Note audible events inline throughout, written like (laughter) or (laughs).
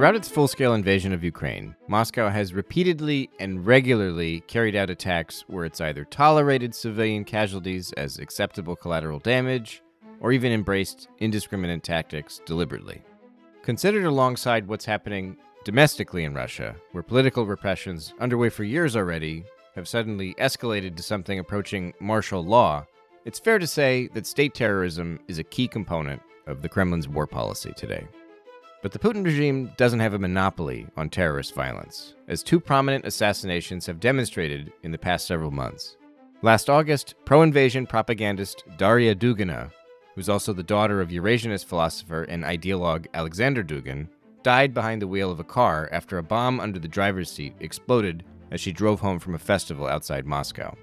Throughout its full scale invasion of Ukraine, Moscow has repeatedly and regularly carried out attacks where it's either tolerated civilian casualties as acceptable collateral damage or even embraced indiscriminate tactics deliberately. Considered alongside what's happening domestically in Russia, where political repressions, underway for years already, have suddenly escalated to something approaching martial law, it's fair to say that state terrorism is a key component of the Kremlin's war policy today. But the Putin regime doesn't have a monopoly on terrorist violence, as two prominent assassinations have demonstrated in the past several months. Last August, pro invasion propagandist Daria Dugina, who's also the daughter of Eurasianist philosopher and ideologue Alexander Dugin, died behind the wheel of a car after a bomb under the driver's seat exploded as she drove home from a festival outside Moscow.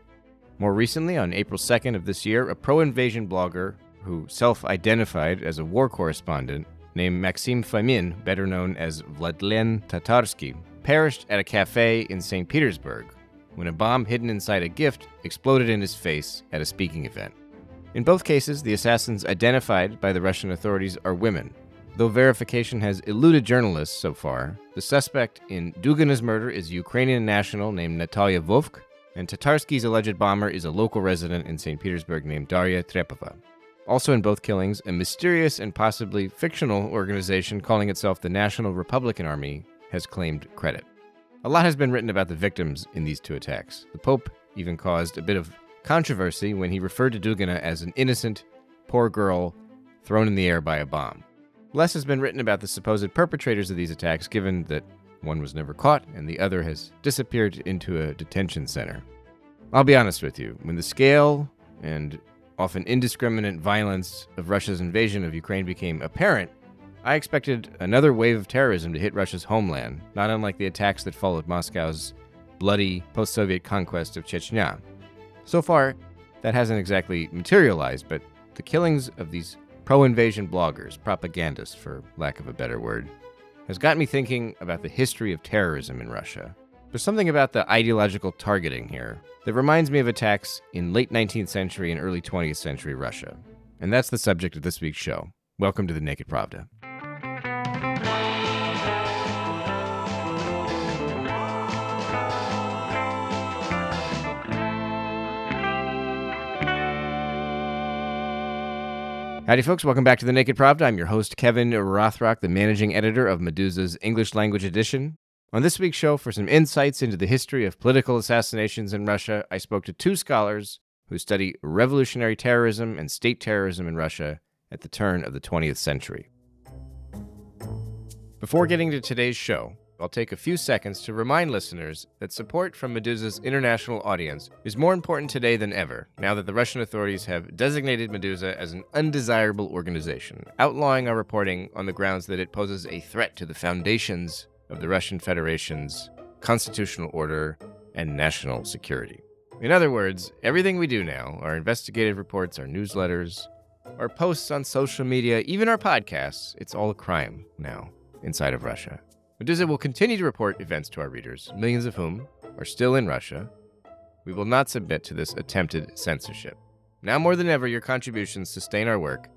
More recently, on April 2nd of this year, a pro invasion blogger who self identified as a war correspondent named Maxim Fomin, better known as Vladlen Tatarsky, perished at a cafe in St. Petersburg when a bomb hidden inside a gift exploded in his face at a speaking event. In both cases, the assassins identified by the Russian authorities are women. Though verification has eluded journalists so far, the suspect in Dugina's murder is a Ukrainian national named Natalia Vovk, and Tatarsky's alleged bomber is a local resident in St. Petersburg named Daria Trepova. Also, in both killings, a mysterious and possibly fictional organization calling itself the National Republican Army has claimed credit. A lot has been written about the victims in these two attacks. The Pope even caused a bit of controversy when he referred to Dugina as an innocent, poor girl thrown in the air by a bomb. Less has been written about the supposed perpetrators of these attacks, given that one was never caught, and the other has disappeared into a detention center. I'll be honest with you, when the scale and often indiscriminate violence of Russia's invasion of Ukraine became apparent, I expected another wave of terrorism to hit Russia's homeland, not unlike the attacks that followed Moscow's bloody post Soviet conquest of Chechnya. So far, that hasn't exactly materialized, but the killings of these pro invasion bloggers, propagandists for lack of a better word, has got me thinking about the history of terrorism in Russia. There's something about the ideological targeting here that reminds me of attacks in late 19th century and early 20th century Russia. And that's the subject of this week's show. Welcome to the Naked Pravda. Howdy, folks. Welcome back to the Naked Pravda. I'm your host, Kevin Rothrock, the managing editor of Meduza's English language edition. On this week's show, for some insights into the history of political assassinations in Russia, I spoke to two scholars who study revolutionary terrorism and state terrorism in Russia at the turn of the 20th century. Before getting to today's show, I'll take a few seconds to remind listeners that support from Meduza's international audience is more important today than ever, now that the Russian authorities have designated Meduza as an undesirable organization, outlawing our reporting on the grounds that it poses a threat to the foundations of the Russian Federation's constitutional order and national security. In other words, everything we do now, our investigative reports, our newsletters, our posts on social media, even our podcasts, it's all a crime now inside of Russia. Meduza will continue to report events to our readers, millions of whom are still in Russia. We will not submit to this attempted censorship. Now more than ever, your contributions sustain our work,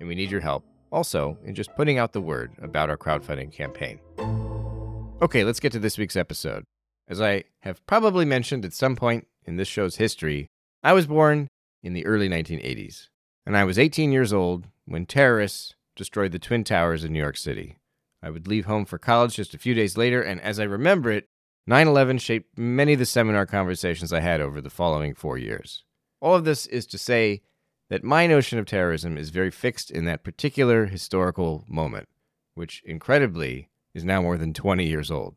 and we need your help also in just putting out the word about our crowdfunding campaign. Okay, let's get to this week's episode. As I have probably mentioned at some point in this show's history, I was born in the early 1980s, and I was 18 years old when terrorists destroyed the Twin Towers in New York City. I would leave home for college just a few days later, and as I remember it, 9 11 shaped many of the seminar conversations I had over the following four years. All of this is to say that my notion of terrorism is very fixed in that particular historical moment, which incredibly is now more than 20 years old.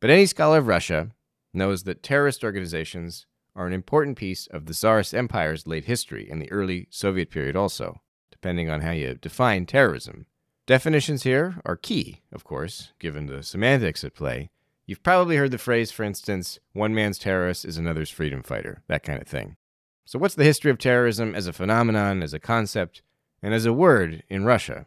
But any scholar of Russia knows that terrorist organizations are an important piece of the Tsarist Empire's late history and the early Soviet period, also, depending on how you define terrorism. Definitions here are key, of course, given the semantics at play. You've probably heard the phrase, for instance, one man's terrorist is another's freedom fighter, that kind of thing. So, what's the history of terrorism as a phenomenon, as a concept, and as a word in Russia?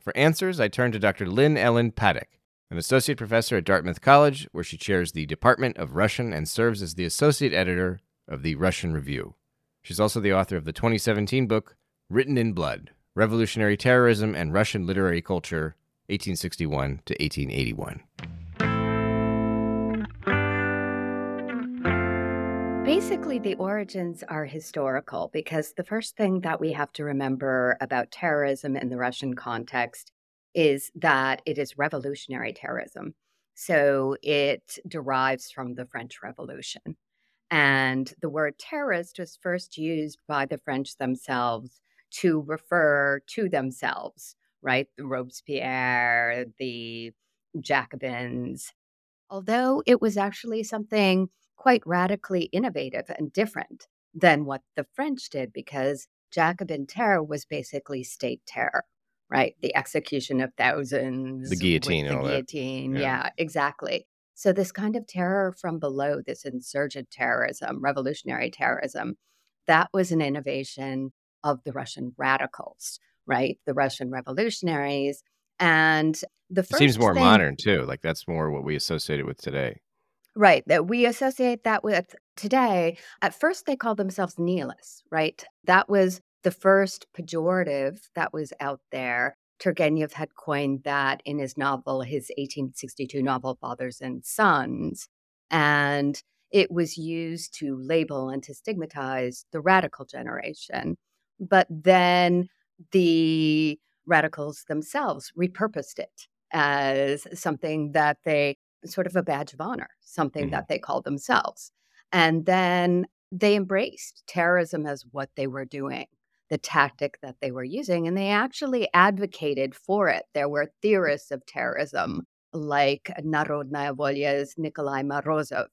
For answers, I turn to Dr. Lynn Ellen Patyk, an associate professor at Dartmouth College, where she chairs the Department of Russian and serves as the associate editor of the Russian Review. She's also the author of the 2017 book, Written in Blood Revolutionary Terrorism and Russian Literary Culture 1861 to 1881. Basically, the origins are historical because the first thing that we have to remember about terrorism in the Russian context is that it is revolutionary terrorism. So it derives from the French Revolution. And the word terrorist was first used by the French themselves to refer to themselves, right? The Robespierre, the Jacobins, although it was actually something quite radically innovative and different than what the French did because Jacobin terror was basically state terror, right? The execution of thousands, the guillotine, the guillotine. Yeah. yeah, exactly. So, this kind of terror from below, this insurgent terrorism, revolutionary terrorism, that was an innovation of the Russian radicals, right? The Russian revolutionaries. And the first seems more thing, modern too. Like that's more what we associate it with today. Right. That we associate that with today. At first, they called themselves nihilists, right? That was the first pejorative that was out there. Turgenev had coined that in his novel, his 1862 novel, Fathers and Sons. And it was used to label and to stigmatize the radical generation. But then the radicals themselves repurposed it as something that they sort of a badge of honor, something mm-hmm. that they called themselves. And then they embraced terrorism as what they were doing, the tactic that they were using, and they actually advocated for it. There were theorists of terrorism like Narodnaya Volya's Nikolai Morozov,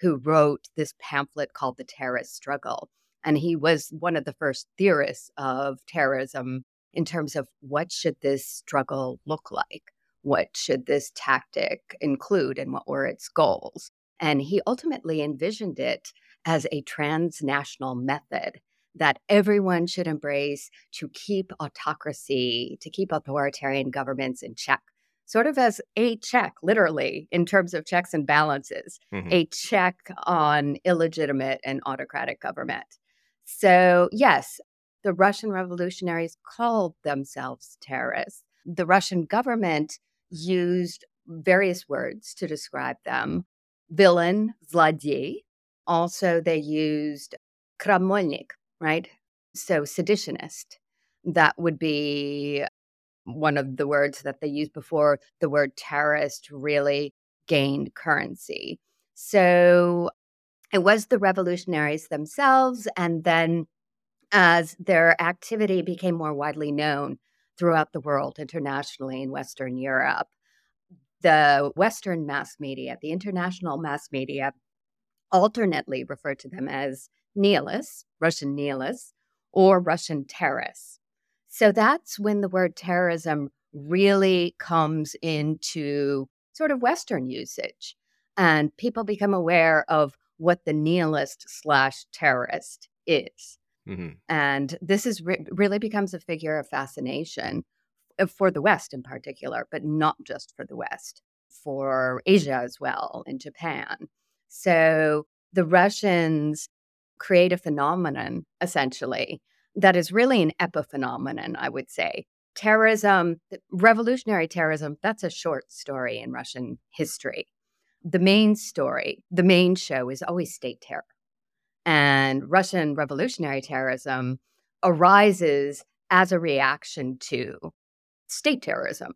who wrote this pamphlet called The Terrorist Struggle. And he was one of the first theorists of terrorism in terms of what should this struggle look like? What should this tactic include and what were its goals. And he ultimately envisioned it as a transnational method that everyone should embrace to keep autocracy, to keep authoritarian governments in check, sort of as a check, literally, in terms of checks and balances, mm-hmm. a check on illegitimate and autocratic government. So, yes, the Russian revolutionaries called themselves terrorists. The Russian government used various words to describe them villain, zlodey. Also, they used kramolnik, right? So, seditionist. That would be one of the words that they used before the word terrorist really gained currency. So, it was the revolutionaries themselves. And then, as their activity became more widely known, throughout the world, internationally in Western Europe. The Western mass media, the international mass media, alternately refer to them as nihilists, Russian nihilists, or Russian terrorists. So that's when the word terrorism really comes into sort of Western usage. And people become aware of what the nihilist slash terrorist is. Mm-hmm. And this is re- really becomes a figure of fascination for the West in particular, but not just for the West, for Asia as well, in Japan. So the Russians create a phenomenon, essentially, that is really an epiphenomenon, I would say. Terrorism, revolutionary terrorism, that's a short story in Russian history. The main story, the main show is always state terror and Russian revolutionary terrorism arises as a reaction to state terrorism.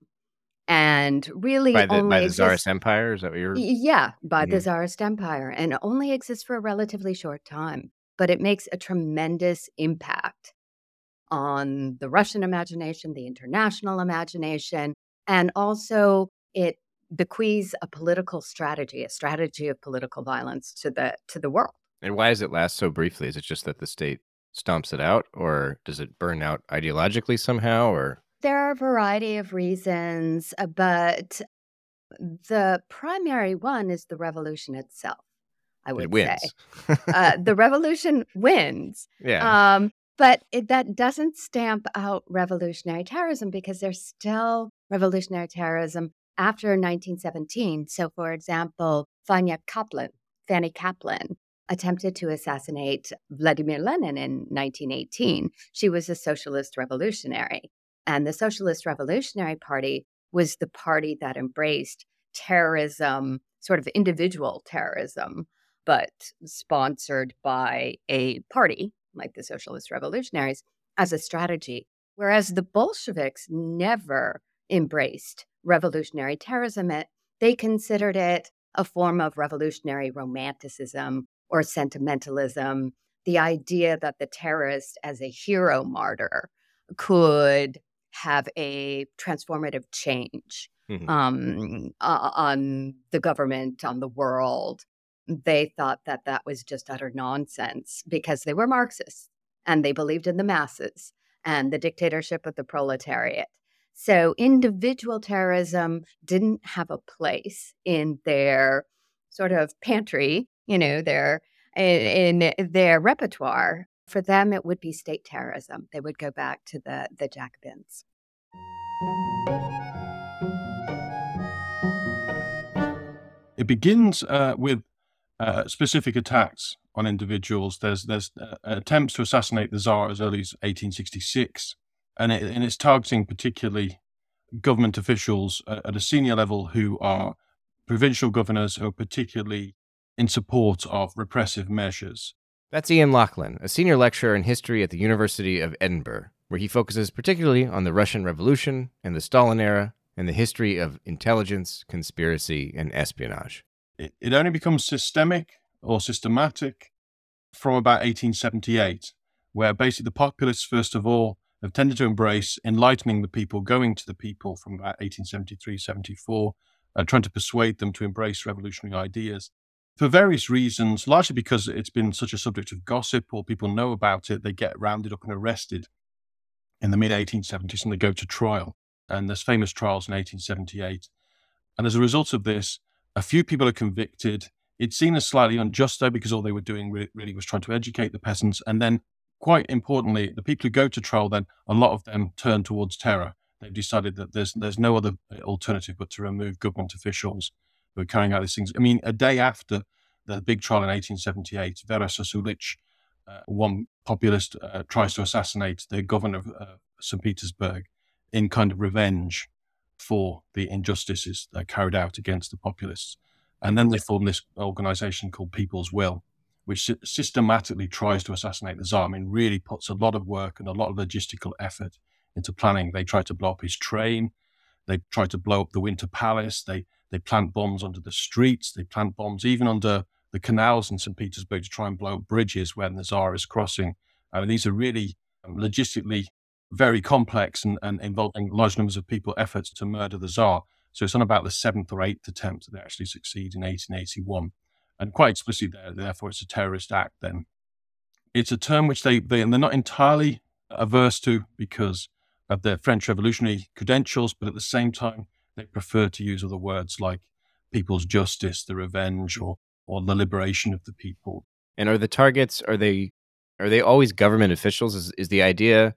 And really by the, only by the exists, Tsarist Empire, is that what you're? Yeah, by mm-hmm. the Tsarist Empire, and only exists for a relatively short time, but it makes a tremendous impact on the Russian imagination, the international imagination, and also it bequeaths a political strategy, a strategy of political violence to the to the world. And why does it last so briefly? Is it just that the state stomps it out, or does it burn out ideologically somehow, or? There are a variety of reasons, uh, but the primary one is the revolution itself. I would say (laughs) uh, the revolution wins. Yeah. Um, but it, that doesn't stamp out revolutionary terrorism because there's still revolutionary terrorism after 1917. So, for example, Fania Kaplan, Fanny Kaplan, attempted to assassinate Vladimir Lenin in 1918. She was a socialist revolutionary. And the Socialist Revolutionary Party was the party that embraced terrorism, sort of individual terrorism, but sponsored by a party like the Socialist Revolutionaries as a strategy. Whereas the Bolsheviks never embraced revolutionary terrorism, eh, they considered it a form of revolutionary romanticism or sentimentalism. The idea that the terrorist, as a hero martyr, could have a transformative change mm-hmm. um, uh, on the government, on the world. They thought that that was just utter nonsense because they were Marxists and they believed in the masses and the dictatorship of the proletariat. So individual terrorism didn't have a place in their sort of pantry, you know, their in, in their repertoire. For them, it would be state terrorism. They would go back to the the Jacobins. It begins uh, with uh, specific attacks on individuals. There's there's uh, attempts to assassinate the Tsar as early as 1866, and, it, and it's targeting particularly government officials at a senior level who are provincial governors who are particularly in support of repressive measures. That's Iain Lauchlan, a senior lecturer in history at the University of Edinburgh, where he focuses particularly on the Russian Revolution and the Stalin era and the history of intelligence, conspiracy, and espionage. It, it only becomes systemic or systematic from about 1878, where basically the populists, first of all, have tended to embrace enlightening the people, going to the people from about 1873, 74, uh, trying to persuade them to embrace revolutionary ideas. For various reasons, largely because it's been such a subject of gossip or people know about it, they get rounded up and arrested in the mid 1870s and they go to trial. And there's famous trials in 1878. And as a result of this, a few people are convicted. It's seen as slightly unjust, though, because all they were doing really was trying to educate the peasants. And then, quite importantly, the people who go to trial, then a lot of them turn towards terror. They've decided that there's there's no other alternative but to remove government officials who are carrying out these things. I mean, a day after the big trial in 1878, Vera Zasulich, uh, one populist, uh, tries to assassinate the governor of uh, St. Petersburg in kind of revenge for the injustices that carried out against the populists. And then they formed this organization called People's Will, which systematically tries to assassinate the Tsar. I mean, really puts a lot of work and a lot of logistical effort into planning. They try to blow up his train. They try to blow up the Winter Palace. They they plant bombs under the streets. They plant bombs even under the canals in St. Petersburg to try and blow up bridges when the Tsar is crossing. I mean, these are really um, logistically very complex and, and involving large numbers of people efforts to murder the Tsar. So it's on about the seventh or eighth attempt that they actually succeed in 1881. And quite explicitly there, therefore it's a terrorist act then. It's a term which they, they, they're not entirely averse to because of their French revolutionary credentials, but at the same time, they prefer to use other words like people's justice, the revenge, or, or the liberation of the people. And are the targets, are they, are they always government officials? Is, is the idea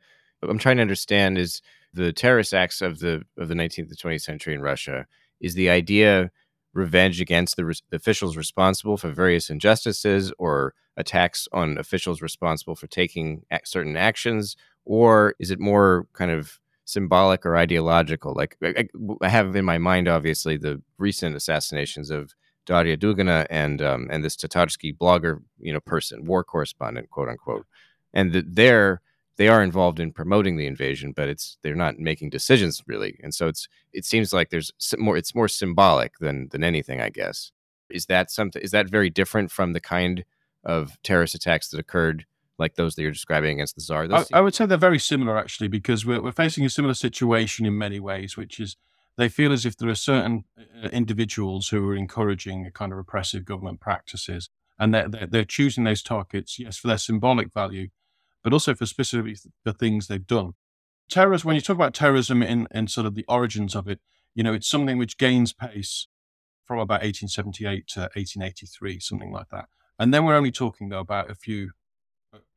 I'm trying to understand is the terrorist acts of the of the 19th and 20th century in Russia. Is the idea revenge against the, the officials responsible for various injustices or attacks on officials responsible for taking certain actions, or is it more kind of symbolic or ideological? Like I, I have in my mind, obviously, the recent assassinations of Daria Dugina and um, and this Tatarsky blogger, you know, person, war correspondent, quote unquote, and the, there they are involved in promoting the invasion, but it's they're not making decisions really. And so it's it seems like there's more it's more symbolic than than anything, I guess. Is that something is that very different from the kind of terrorist attacks that occurred like those that you're describing against the czar? I, I, would say they're very similar actually, because we're, we're facing a similar situation in many ways, which is they feel as if there are certain uh, individuals who are encouraging a kind of repressive government practices, and they're, they're, they're choosing those targets, yes, for their symbolic value, but also for specifically the things they've done. Terrorism, when you talk about terrorism in, in sort of the origins of it, you know, it's something which gains pace from about 1878 to 1883, something like that. And then we're only talking, though, about a few, uh,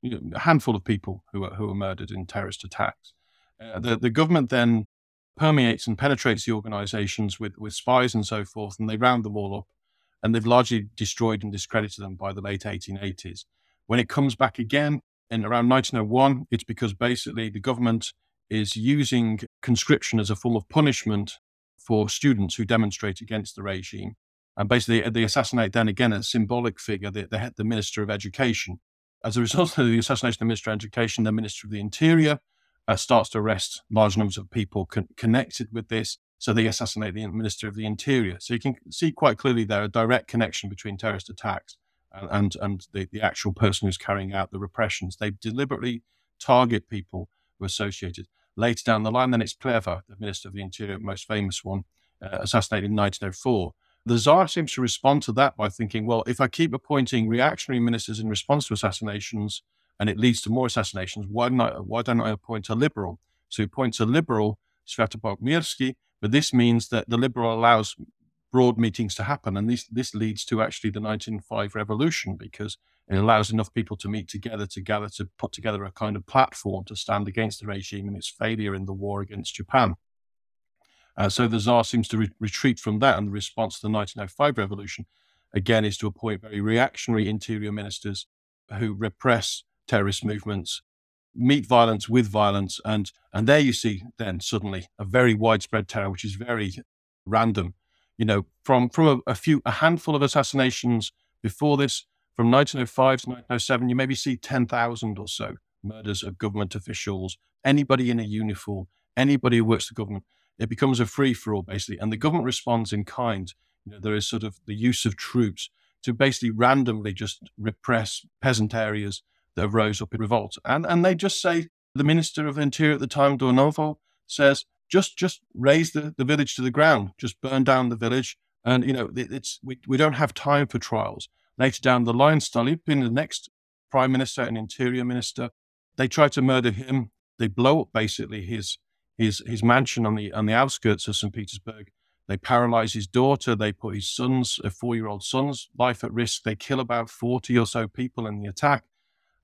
you know, a handful of people who are, who are murdered in terrorist attacks. Uh, the, the government then permeates and penetrates the organizations with, with spies and so forth, and they round them all up. And they've largely destroyed and discredited them by the late 1880s. When it comes back again, in around 1901, it's because basically the government is using conscription as a form of punishment for students who demonstrate against the regime. And basically, they assassinate then again a symbolic figure, the, the, the Minister of Education. As a result of the assassination of the Minister of Education, the Minister of the Interior uh, starts to arrest large numbers of people con- connected with this. So they assassinate the Minister of the Interior. So you can see quite clearly there a direct connection between terrorist attacks and, and, and the, the actual person who's carrying out the repressions. They deliberately target people who are associated. Later down the line, then it's Plehve, the Minister of the Interior, most famous one, uh, assassinated in 1904. The Tsar seems to respond to that by thinking, well, if I keep appointing reactionary ministers in response to assassinations and it leads to more assassinations, why don't I, why don't I appoint a liberal? So he appoints a liberal, Sviatopolk Mirsky, but this means that the liberal allows broad meetings to happen. And this, this leads to actually the 1905 revolution because it allows enough people to meet together, to gather, to put together a kind of platform to stand against the regime and its failure in the war against Japan. Uh, so the Tsar seems to re- retreat from that, and the response to the 1905 revolution, again, is to appoint very reactionary interior ministers who repress terrorist movements, meet violence with violence, and and there you see then suddenly a very widespread terror, which is very random. You know, from from a, a few a handful of assassinations before this, from 1905 to 1907, you maybe see 10,000 or so murders of government officials, anybody in a uniform, anybody who works for government it becomes a free for all basically, and the government responds in kind. You know, there is sort of the use of troops to basically randomly just repress peasant areas that rose up in revolt, and and they just say the minister of interior at the time, Durnovo, says just just raze the, the village to the ground, just burn down the village, and you know it, it's we, we don't have time for trials. Later down the line, Stolypin, the next prime minister and interior minister, they try to murder him. They blow up basically his his his mansion on the on the outskirts of St. Petersburg. They paralyze his daughter. They put his son's, a four year old son's life at risk. They kill about 40 or so people in the attack.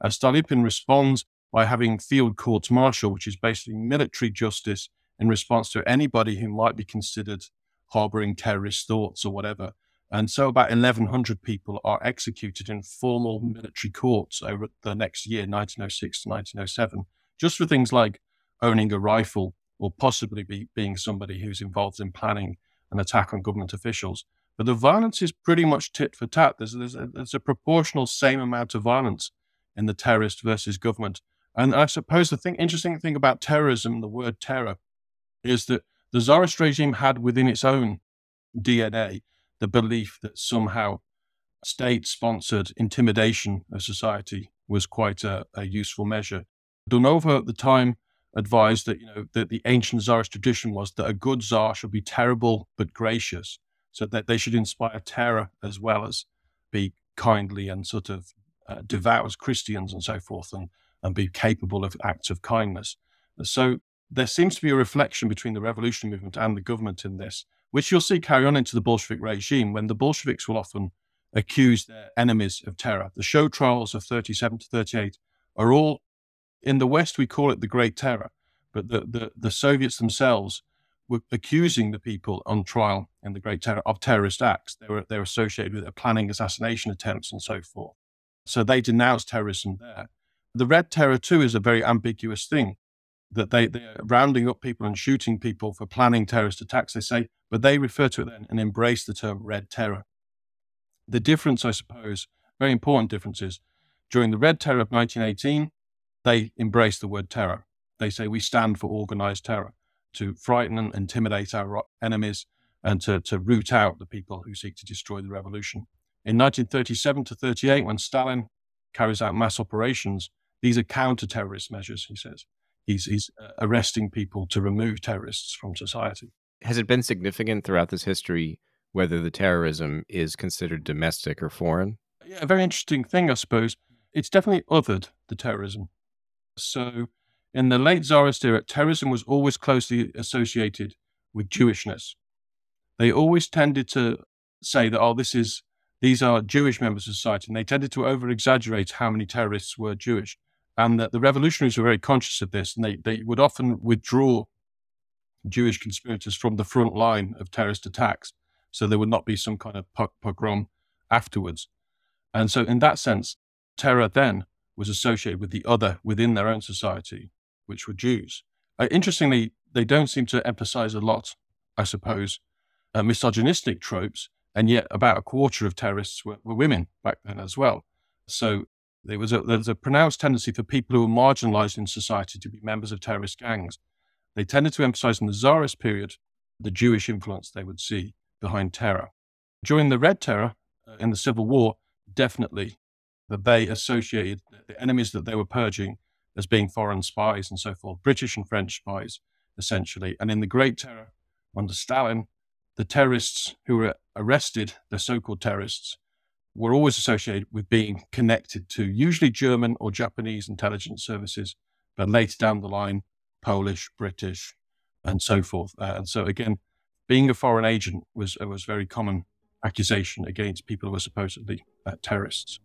Uh, responds by having field courts martial, which is basically military justice in response to anybody who might be considered harboring terrorist thoughts or whatever. And so about 1,100 people are executed in formal military courts over the next year, 1906 to 1907, just for things like owning a rifle or possibly be, being somebody who's involved in planning an attack on government officials. But the violence is pretty much tit for tat. There's, there's, a, there's a proportional same amount of violence in the terrorist versus government. And I suppose the thing, interesting thing about terrorism, the word terror, is that the Tsarist regime had within its own DNA the belief that somehow state sponsored intimidation of society was quite a, a useful measure. Durnovo at the time advised that you know that the ancient czarist tradition was that a good czar should be terrible but gracious, so that they should inspire terror as well as be kindly and sort of uh, devout as Christians and so forth, and and be capable of acts of kindness. So there seems to be a reflection between the revolutionary movement and the government in this, which you'll see carry on into the Bolshevik regime when the Bolsheviks will often accuse their enemies of terror. The show trials of 37 to 38 are all in the West, we call it the Great Terror, but the, the, the Soviets themselves were accusing the people on trial in the Great Terror of terrorist acts. They were, they were associated with planning assassination attempts and so forth. So they denounced terrorism there. The Red Terror, too, is a very ambiguous thing that they, they're rounding up people and shooting people for planning terrorist attacks, they say, but they refer to it then and embrace the term Red Terror. The difference, I suppose, very important difference is during the Red Terror of 1918, they embrace the word terror. They say we stand for organized terror to frighten and intimidate our enemies and to, to root out the people who seek to destroy the revolution. In 1937 to 38, when Stalin carries out mass operations, these are counter-terrorist measures, he says. He's, he's uh, arresting people to remove terrorists from society. Has it been significant throughout this history whether the terrorism is considered domestic or foreign? Yeah, a very interesting thing, I suppose. It's definitely othered the terrorism. So, in the late Tsarist era, terrorism was always closely associated with Jewishness. They always tended to say that, oh, this is these are Jewish members of society, and they tended to over exaggerate how many terrorists were Jewish. And that the revolutionaries were very conscious of this, and they, they would often withdraw Jewish conspirators from the front line of terrorist attacks. So there would not be some kind of pogrom afterwards. And so, in that sense, terror then was associated with the other within their own society, which were Jews. Uh, interestingly, they don't seem to emphasize a lot I suppose, uh, misogynistic tropes, and yet about a quarter of terrorists were, were women back then as well. So there was a, there was a pronounced tendency for people who were marginalized in society to be members of terrorist gangs. They tended to emphasize in the Tsarist period the Jewish influence they would see behind terror. During the Red Terror uh, in the Civil War, definitely that they associated the enemies that they were purging as being foreign spies and so forth, British and French spies, essentially. And in the Great Terror under Stalin, the terrorists who were arrested, the so called terrorists, were always associated with being connected to usually German or Japanese intelligence services, but later down the line, Polish, British, and so forth. Uh, and so, again, being a foreign agent was, uh, was very common accusation against people who were supposedly uh, terrorists.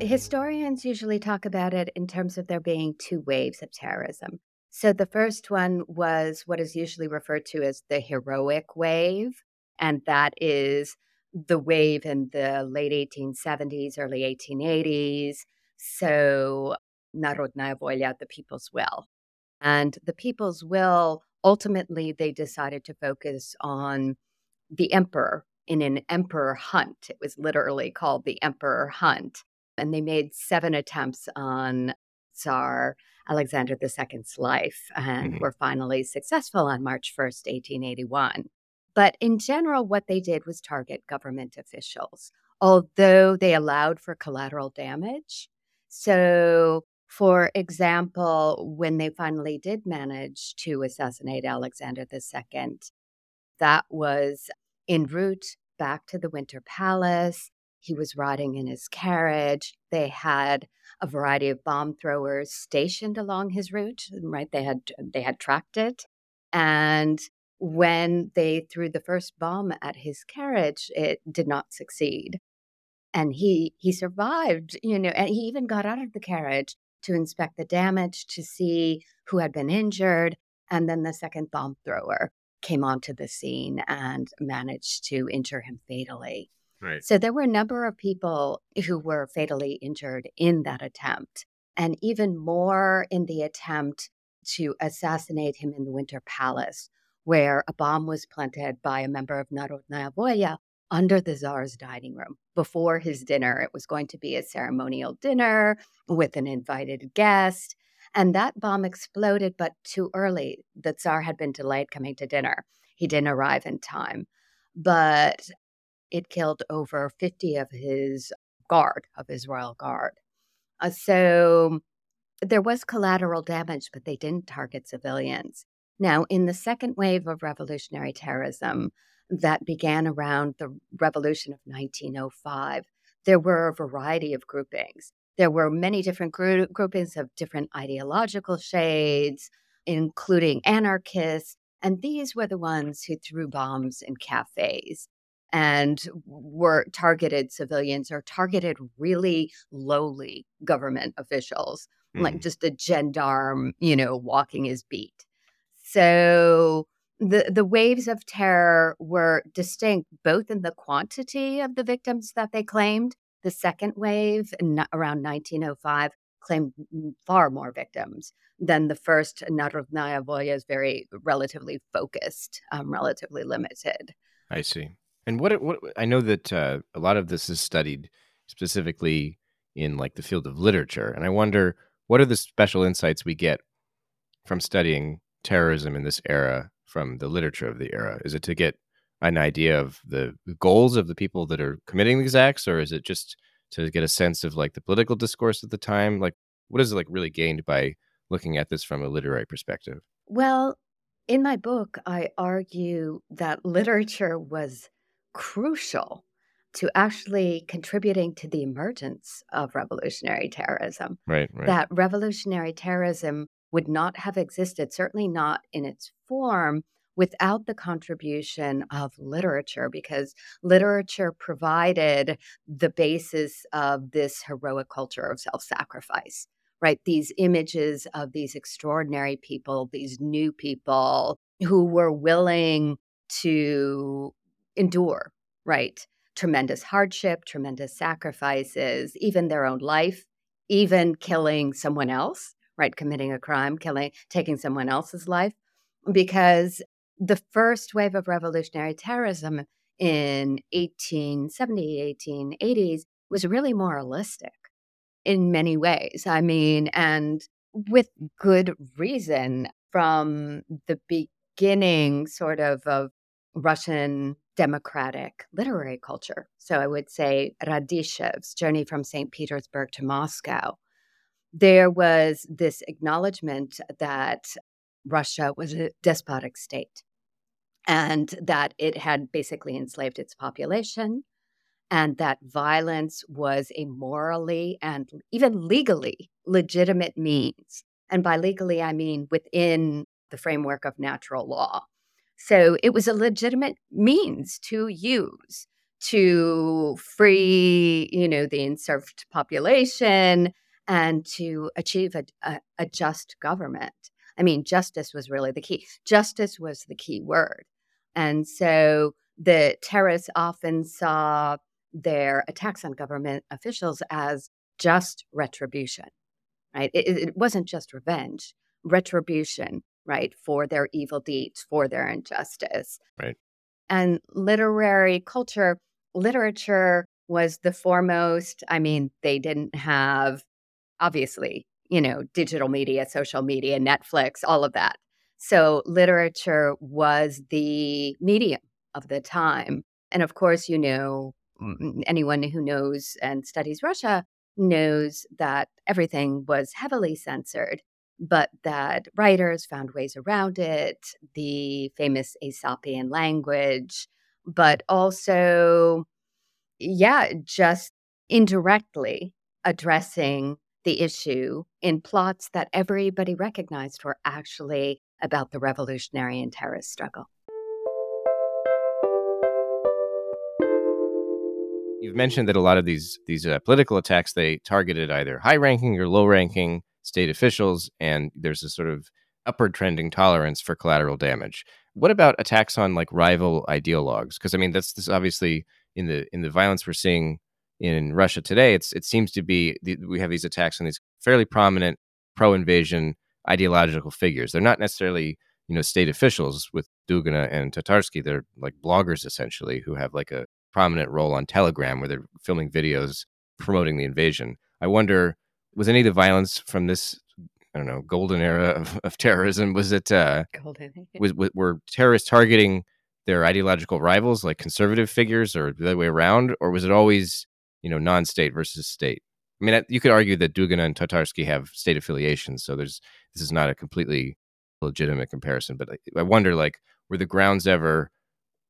Historians usually talk about it in terms of there being two waves of terrorism. So the first one was what is usually referred to as the heroic wave, and that is the wave in the late 1870s, early 1880s. So Narodnaya Volya, the people's will. And the people's will, ultimately, they decided to focus on the emperor in an emperor hunt. It was literally called the emperor hunt. And they made seven attempts on Tsar Alexander II's life and mm-hmm. were finally successful on March 1st, 1881. But in general, what they did was target government officials, although they allowed for collateral damage. So for example, when they finally did manage to assassinate Alexander II, that was en route back to the Winter Palace. He was riding in his carriage. They had a variety of bomb throwers stationed along his route, right? They had they had tracked it. And when they threw the first bomb at his carriage, it did not succeed. And he he survived, you know, and he even got out of the carriage to inspect the damage to see who had been injured. And then the second bomb thrower came onto the scene and managed to injure him fatally. Right. So there were a number of people who were fatally injured in that attempt, and even more in the attempt to assassinate him in the Winter Palace, where a bomb was planted by a member of Narodnaya Volya under the Tsar's dining room before his dinner. It was going to be a ceremonial dinner with an invited guest. And that bomb exploded, but too early. The Tsar had been delayed coming to dinner. He didn't arrive in time. But it killed over 50 of his guard, of his royal guard. Uh, so there was collateral damage, but they didn't target civilians. Now, in the second wave of revolutionary terrorism, that began around the revolution of 1905, there were a variety of groupings. There were many different group, groupings of different ideological shades, including anarchists. And these were the ones who threw bombs in cafes and were targeted civilians or targeted really lowly government officials, mm. like just a gendarme, you know, walking his beat. So the the waves of terror were distinct both in the quantity of the victims that they claimed. The second wave around 1905 claimed far more victims than the first. Narodnaya Volya is very relatively focused, um, relatively limited. I see. And what what I know that uh, a lot of this is studied specifically in like the field of literature, and I wonder what are the special insights we get from studying terrorism in this era from the literature of the era? Is it to get an idea of the goals of the people that are committing these acts, or is it just to get a sense of like the political discourse at the time? Like, what is it like really gained by looking at this from a literary perspective? Well, in my book, I argue that literature was crucial to actually contributing to the emergence of revolutionary terrorism. Right, right. That revolutionary terrorism would not have existed, certainly not in its form, without the contribution of literature, because literature provided the basis of this heroic culture of self sacrifice, right? These images of these extraordinary people, these new people who were willing to endure, right? Tremendous hardship, tremendous sacrifices, even their own life, even killing someone else right? Committing a crime, killing, taking someone else's life. Because the first wave of revolutionary terrorism in 1870, 1880s was really moralistic in many ways. I mean, and with good reason from the beginning, sort of, of Russian democratic literary culture. So I would say Radishchev's Journey from St. Petersburg to Moscow. There was this acknowledgement that Russia was a despotic state and that it had basically enslaved its population and that violence was a morally and even legally legitimate means. And by legally, I mean within the framework of natural law. So it was a legitimate means to use to free, you know, the enslaved population and to achieve a, a, a just government. I mean, justice was really the key. Justice was the key word. And so the terrorists often saw their attacks on government officials as just retribution, right? It, it wasn't just revenge, retribution, right, for their evil deeds, for their injustice. Right. And literary culture, literature was the foremost. I mean, they didn't have, obviously, you know, digital media, social media, Netflix, all of that. So literature was the medium of the time. And of course, you know, mm, anyone who knows and studies Russia knows that everything was heavily censored, but that writers found ways around it, the famous Aesopian language, but also, yeah, just indirectly addressing the issue in plots that everybody recognized were actually about the revolutionary and terrorist struggle. You've mentioned that a lot of these these uh, political attacks they targeted either high-ranking or low-ranking state officials, and there's a sort of upward trending tolerance for collateral damage. What about attacks on like rival ideologues? Because I mean, that's this obviously in the in the violence we're seeing in Russia today. It's it seems to be we have these attacks on these fairly prominent pro-invasion ideological figures. They're not necessarily you know state officials with Dugina and Tatarsky. They're like bloggers essentially who have like a prominent role on Telegram where they're filming videos promoting the invasion. I wonder, was any of the violence from this, I don't know, golden era of, of terrorism, was it, uh, golden. was, was, were terrorists targeting their ideological rivals, like conservative figures or the other way around? Or was it always, you know, non state versus state? I mean, you could argue that Dugina and Tatarsky have state affiliations, so there's this is not a completely legitimate comparison. But I, I wonder, like, were the grounds ever?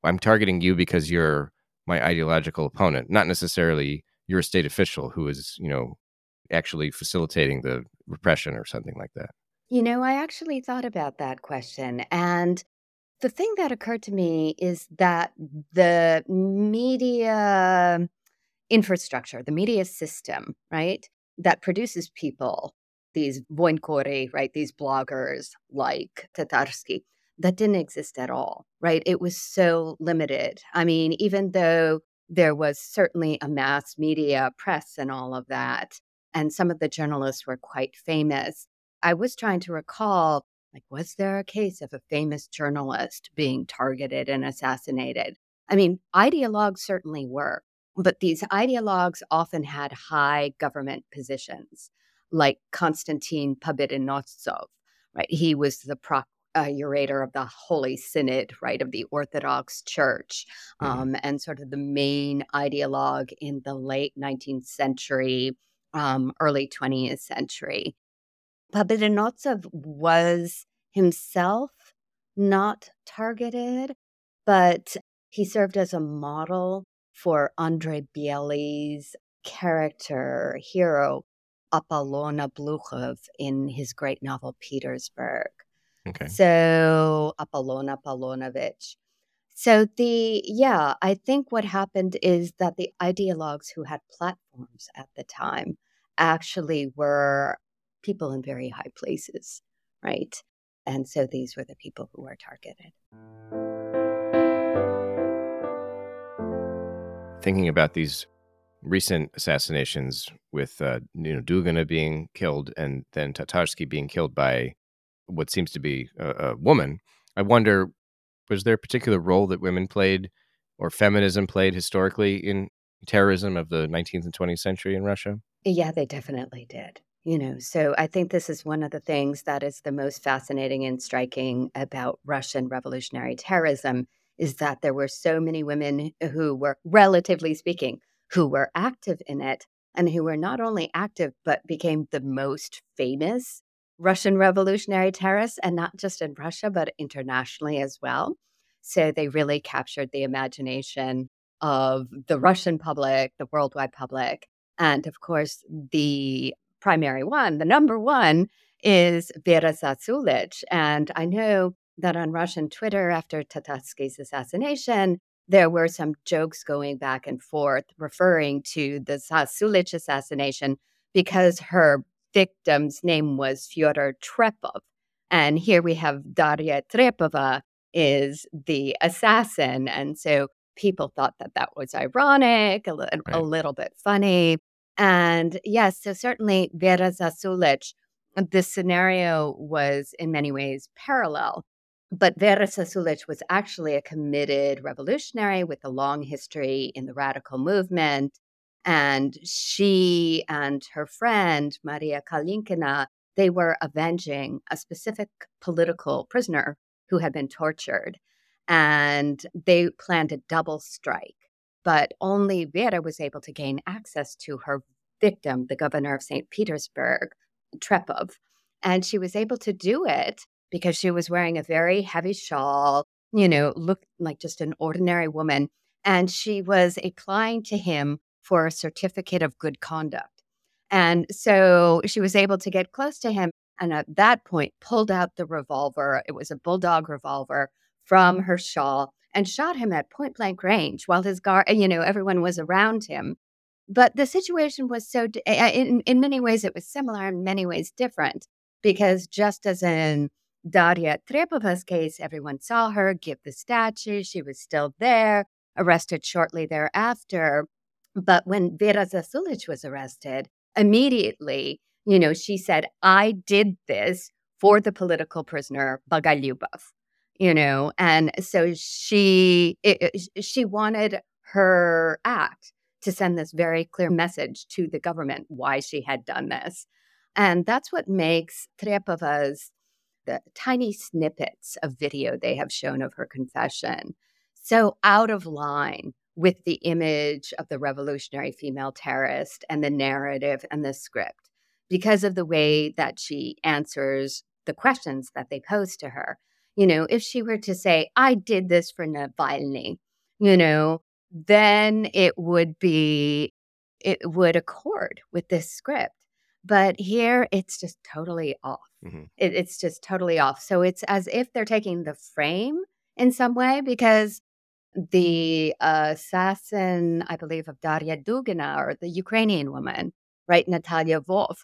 I'm targeting you because you're my ideological opponent, not necessarily you're a state official who is, you know, actually facilitating the repression or something like that. You know, I actually thought about that question. And the thing that occurred to me is that the media infrastructure, the media system, right, that produces people, these voinkory, right, these bloggers like Tatarsky, that didn't exist at all, right? It was so limited. I mean, even though there was certainly a mass media press and all of that, and some of the journalists were quite famous, I was trying to recall like, was there a case of a famous journalist being targeted and assassinated? I mean, ideologues certainly were, but these ideologues often had high government positions, like Konstantin Pobedonostsev, right? He was the pro- uh, curator of the Holy Synod, right, of the Orthodox Church, mm-hmm. um, and sort of the main ideologue in the late 19th century, um, early 20th century. Pobedonostsev was himself not targeted, but he served as a model for Andrei Bely's character, hero, Apollon Ableukhov in his great novel Petersburg. Okay. So Apollon Apollonovich. So the yeah, I think what happened is that the ideologues who had platforms at the time actually were people in very high places, right? And so these were the people who were targeted. Thinking about these recent assassinations with uh, you know Dugina being killed and then Tatarsky being killed by what seems to be a, a woman. I wonder, was there a particular role that women played or feminism played historically in terrorism of the 19th and 20th century in Russia? Yeah, they definitely did. You know, so I think this is one of the things that is the most fascinating and striking about Russian revolutionary terrorism is that there were so many women who were, relatively speaking, who were active in it and who were not only active, but became the most famous Russian revolutionary terrorists, and not just in Russia, but internationally as well. So they really captured the imagination of the Russian public, the worldwide public. And of course, the primary one, the number one, is Vera Zasulich. And I know that on Russian Twitter after Tatarsky's assassination, there were some jokes going back and forth referring to the Zasulich assassination because her victim's name was Fyodor Trepov. And here we have Daria Trepova is the assassin. And so people thought that that was ironic, a, li- right. a little bit funny. And yes, so certainly Vera Zasulich, this scenario was in many ways parallel but Vera Zasulich was actually a committed revolutionary with a long history in the radical movement. And she and her friend, Maria Kolenkina, they were avenging a specific political prisoner who had been tortured. And they planned a double strike. But only Vera was able to gain access to her victim, the governor of St. Petersburg, Trepov. And she was able to do it because she was wearing a very heavy shawl, you know, looked like just an ordinary woman. And she was applying to him for a certificate of good conduct. And so she was able to get close to him. And at that point, pulled out the revolver. It was a bulldog revolver from her shawl and shot him at point blank range while his guard, you know, everyone was around him. But the situation was so, eh, eh, in, in many ways, it was similar, in many ways different, because just as in Daria Trepova's case, everyone saw her give the statue. She was still there, arrested shortly thereafter. But when Vera Zasulich was arrested, immediately, you know, she said, I did this for the political prisoner Bogolyubov, you know, and so she it, she wanted her act to send this very clear message to the government why she had done this. And that's what makes Trepova's the tiny snippets of video they have shown of her confession so out of line with the image of the revolutionary female terrorist and the narrative and the script because of the way that she answers the questions that they pose to her. You know, if she were to say, I did this for Navalny, you know, then it would be, it would accord with this script. But here it's just totally off. Mm-hmm. It, it's just totally off. So it's as if they're taking the frame in some way because the assassin, I believe, of Daria Dugina or the Ukrainian woman, right, Natalia Volk,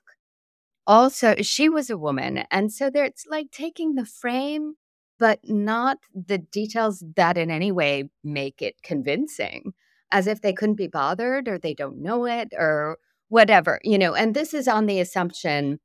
also, she was a woman. And so there, it's like taking the frame, but not the details that in any way make it convincing, as if they couldn't be bothered or they don't know it or whatever, you know. And this is on the assumption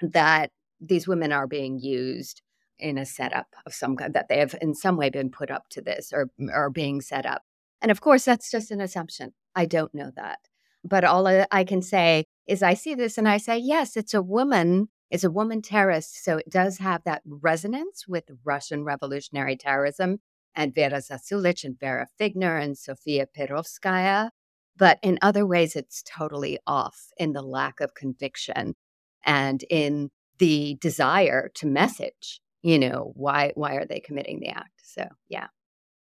that these women are being used in a setup of some kind that they have in some way been put up to this or are being set up. And of course, that's just an assumption. I don't know that. But all I can say is I see this and I say, yes, it's a woman, it's a woman terrorist. So it does have that resonance with Russian revolutionary terrorism and Vera Zasulich and Vera Figner and Sofia Perovskaya. But in other ways, it's totally off in the lack of conviction and in the desire to message, you know, why why are they committing the act? So, yeah.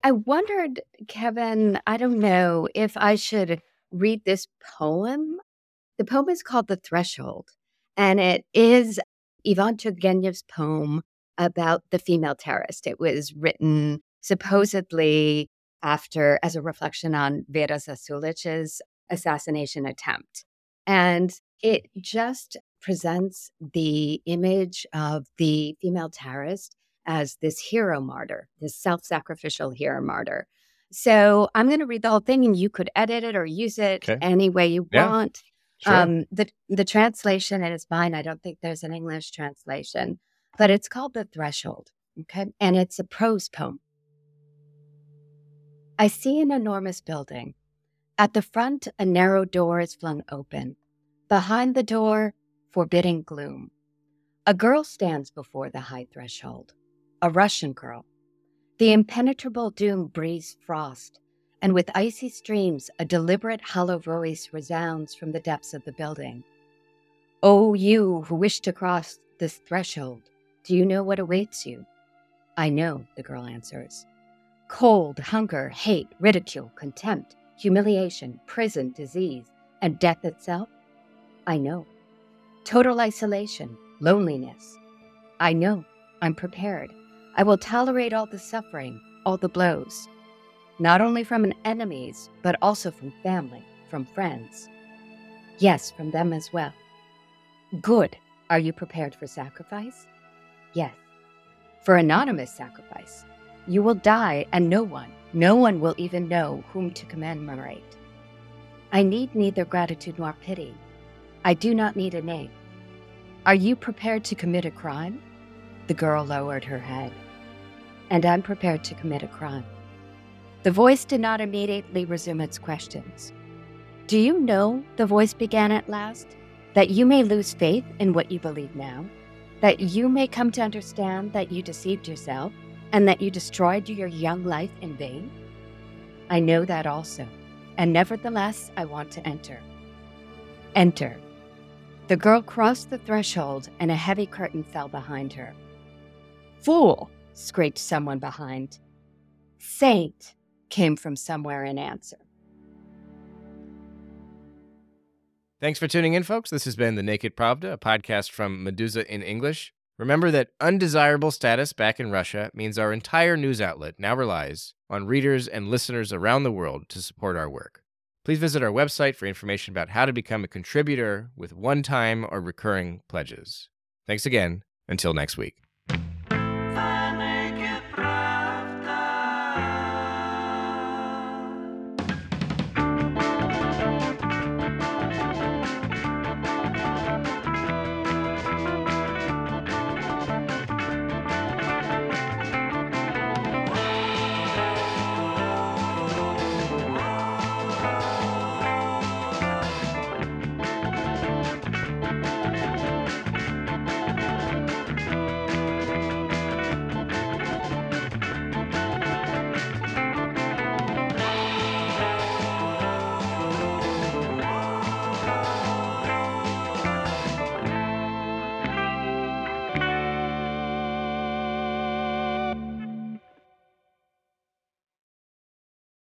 I wondered, Kevin, I don't know if I should read this poem. The poem is called The Threshold, and it is Ivan Turgenev's poem about the female terrorist. It was written supposedly after as a reflection on Vera Zasulich's assassination attempt. And it just presents the image of the female terrorist as this hero martyr, this self sacrificial hero martyr. So I'm going to read the whole thing and you could edit it or use it Okay. any way you Yeah. want. Sure. Um, the, the translation, and it's mine. I don't think there's an English translation, but it's called The Threshold. Okay. And it's a prose poem. I see an enormous building. At the front, a narrow door is flung open. Behind the door, forbidding gloom. A girl stands before the high threshold, a Russian girl. The impenetrable doom breathes frost, and with icy streams, a deliberate hollow voice resounds from the depths of the building. Oh, you who wish to cross this threshold, do you know what awaits you? I know, the girl answers. Cold, hunger, hate, ridicule, contempt, humiliation, prison, disease, and death itself? I know. Total isolation, loneliness. I know. I'm prepared. I will tolerate all the suffering, all the blows, not only from an enemies, but also from family, from friends. Yes, from them as well. Good. Are you prepared for sacrifice? Yes. For anonymous sacrifice. You will die, and no one, no one will even know whom to commemorate. I need neither gratitude nor pity. I do not need a name. Are you prepared to commit a crime? The girl lowered her head. And I'm prepared to commit a crime. The voice did not immediately resume its questions. Do you know, the voice began at last, that you may lose faith in what you believe now? That you may come to understand that you deceived yourself and that you destroyed your young life in vain? I know that also, and nevertheless I want to enter. Enter. The girl crossed the threshold and a heavy curtain fell behind her. Fool! screeched someone behind. Saint! came from somewhere in answer. Thanks for tuning in, folks. This has been The Naked Pravda, a podcast from Meduza in English. Remember that undesirable status back in Russia means our entire news outlet now relies on readers and listeners around the world to support our work. Please visit our website for information about how to become a contributor with one time or recurring pledges. Thanks again. Until next week.